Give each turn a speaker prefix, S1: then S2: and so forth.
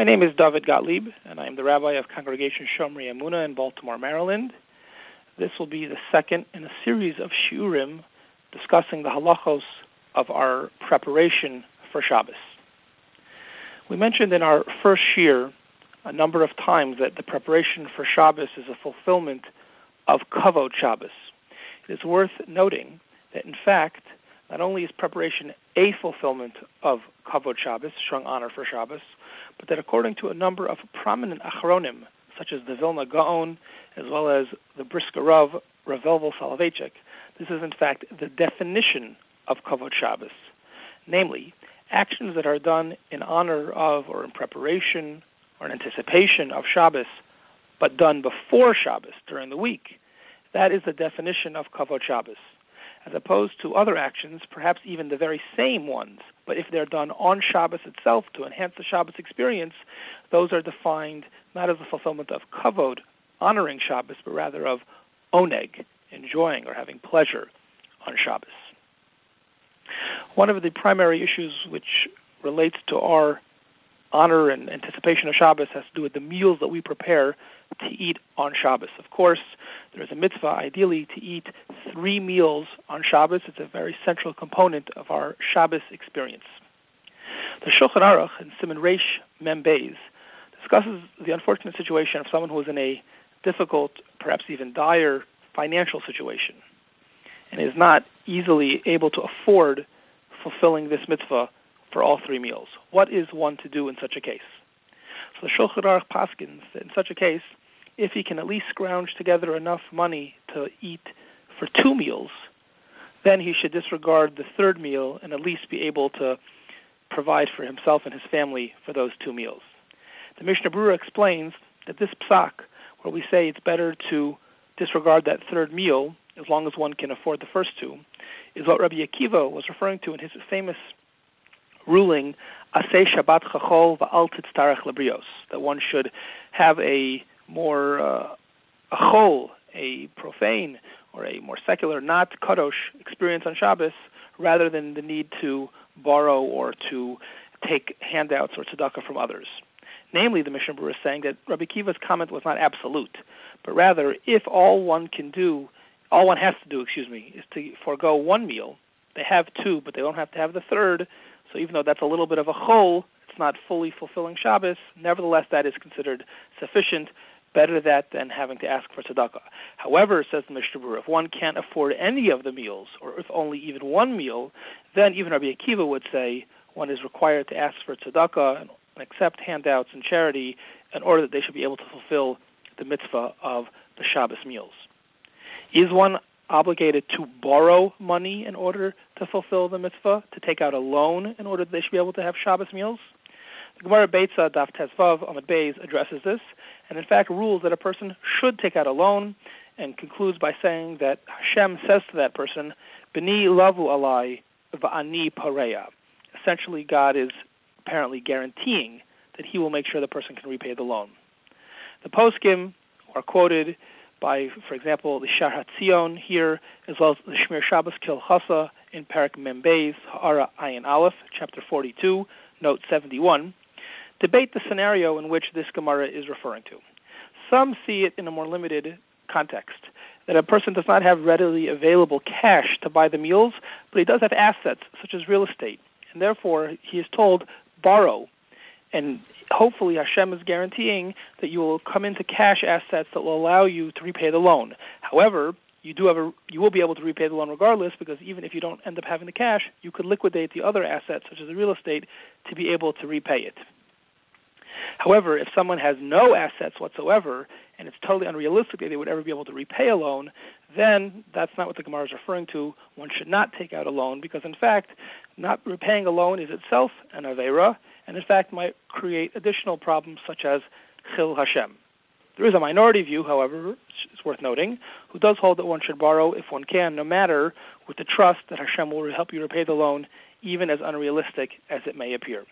S1: My name is David Gottlieb, and I am the rabbi of Congregation Shomrei Emunah in Baltimore, Maryland. This will be the second in a series of shiurim discussing the halachos of our preparation for Shabbos. We mentioned in our first shiur a number of times that the preparation for Shabbos is a fulfillment of Kavod Shabbos. It is worth noting that, in fact, not only is preparation a fulfillment of Kavod Shabbos, showing honor for Shabbos, but that according to a number of prominent Achronim, such as the Vilna Gaon, as well as the Brisker Rav, Ravelvel Soloveitchik, this is in fact the definition of Kavod Shabbos, namely, actions that are done in honor of or in preparation or in anticipation of Shabbos, but done before Shabbos during the week. That is the definition of Kavod Shabbos as opposed to other actions, perhaps even the very same ones, but if they're done on Shabbos itself to enhance the Shabbos experience, those are defined not as a fulfillment of kavod, honoring Shabbos, but rather of oneg, enjoying or having pleasure on Shabbos. One of the primary issues which relates to our honor and anticipation of Shabbos has to do with the meals that we prepare to eat on Shabbos. Of course, there is a mitzvah, ideally, to eat three meals on Shabbos. It's a very central component of our Shabbos experience. The Shulchan Aruch in Siman Reish Mem Beis discusses the unfortunate situation of someone who is in a difficult, perhaps even dire, financial situation and is not easily able to afford fulfilling this mitzvah for all three meals. What is one to do in such a case? So the Shulchan Aruch paskins that in such a case, if he can at least scrounge together enough money to eat for two meals, then he should disregard the third meal and at least be able to provide for himself and his family for those two meals. The Mishnah Berurah explains that this psak, where we say it's better to disregard that third meal as long as one can afford the first two, is what Rabbi Akiva was referring to in his famous ruling Asay Shabbat Chachol Va'al Titztarech Lebrios, that one should have a more uh, a chol, a profane or a more secular, not kadosh experience on Shabbos, rather than the need to borrow or to take handouts or tzedakah from others. Namely, the Mishnah Berurah is saying that Rabbi Kiva's comment was not absolute, but rather, if all one can do, all one has to do, excuse me, is to forego one meal. They have two, but they don't have to have the third. So even though that's a little bit of a chol, it's not fully fulfilling Shabbos. Nevertheless, that is considered sufficient. Better that than having to ask for tzedakah. However, says the Mishnah Berurah, if one can't afford any of the meals, or if only even one meal, then even Rabbi Akiva would say one is required to ask for tzedakah and accept handouts and charity in order that they should be able to fulfill the mitzvah of the Shabbos meals. Is one obligated to borrow money in order to fulfill the mitzvah, to take out a loan in order that they should be able to have Shabbos meals? The Gemara Beitza Daf Tes Vav Amud Beis addresses this, and in fact rules that a person should take out a loan, and concludes by saying that Hashem says to that person, "B'ni lavu alai va'ani pareya." Essentially, God is apparently guaranteeing that He will make sure the person can repay the loan. The poskim are quoted by, for example, the Shar Hatzion here, as well as the Shmiras Shabbos Kehilchasa in Perek Mem Beis, Ha'ara Ayin Aleph, chapter 42, note 71, debate the scenario in which this Gemara is referring to. Some see it in a more limited context, that a person does not have readily available cash to buy the meals, but he does have assets, such as real estate, and therefore he is told, borrow, and hopefully Hashem is guaranteeing that you will come into cash assets that will allow you to repay the loan. However, you do have a you will be able to repay the loan regardless because even if you don't end up having the cash, you could liquidate the other assets such as the real estate to be able to repay it. However, if someone has no assets whatsoever and it's totally unrealistic that they would ever be able to repay a loan, then that's not what the Gemara is referring to. One should not take out a loan because, in fact, not repaying a loan is itself an avera, and in fact might create additional problems such as chillul Hashem. There is a minority view, however, it's worth noting, who does hold that one should borrow if one can, no matter with the trust that Hashem will help you repay the loan, even as unrealistic as it may appear.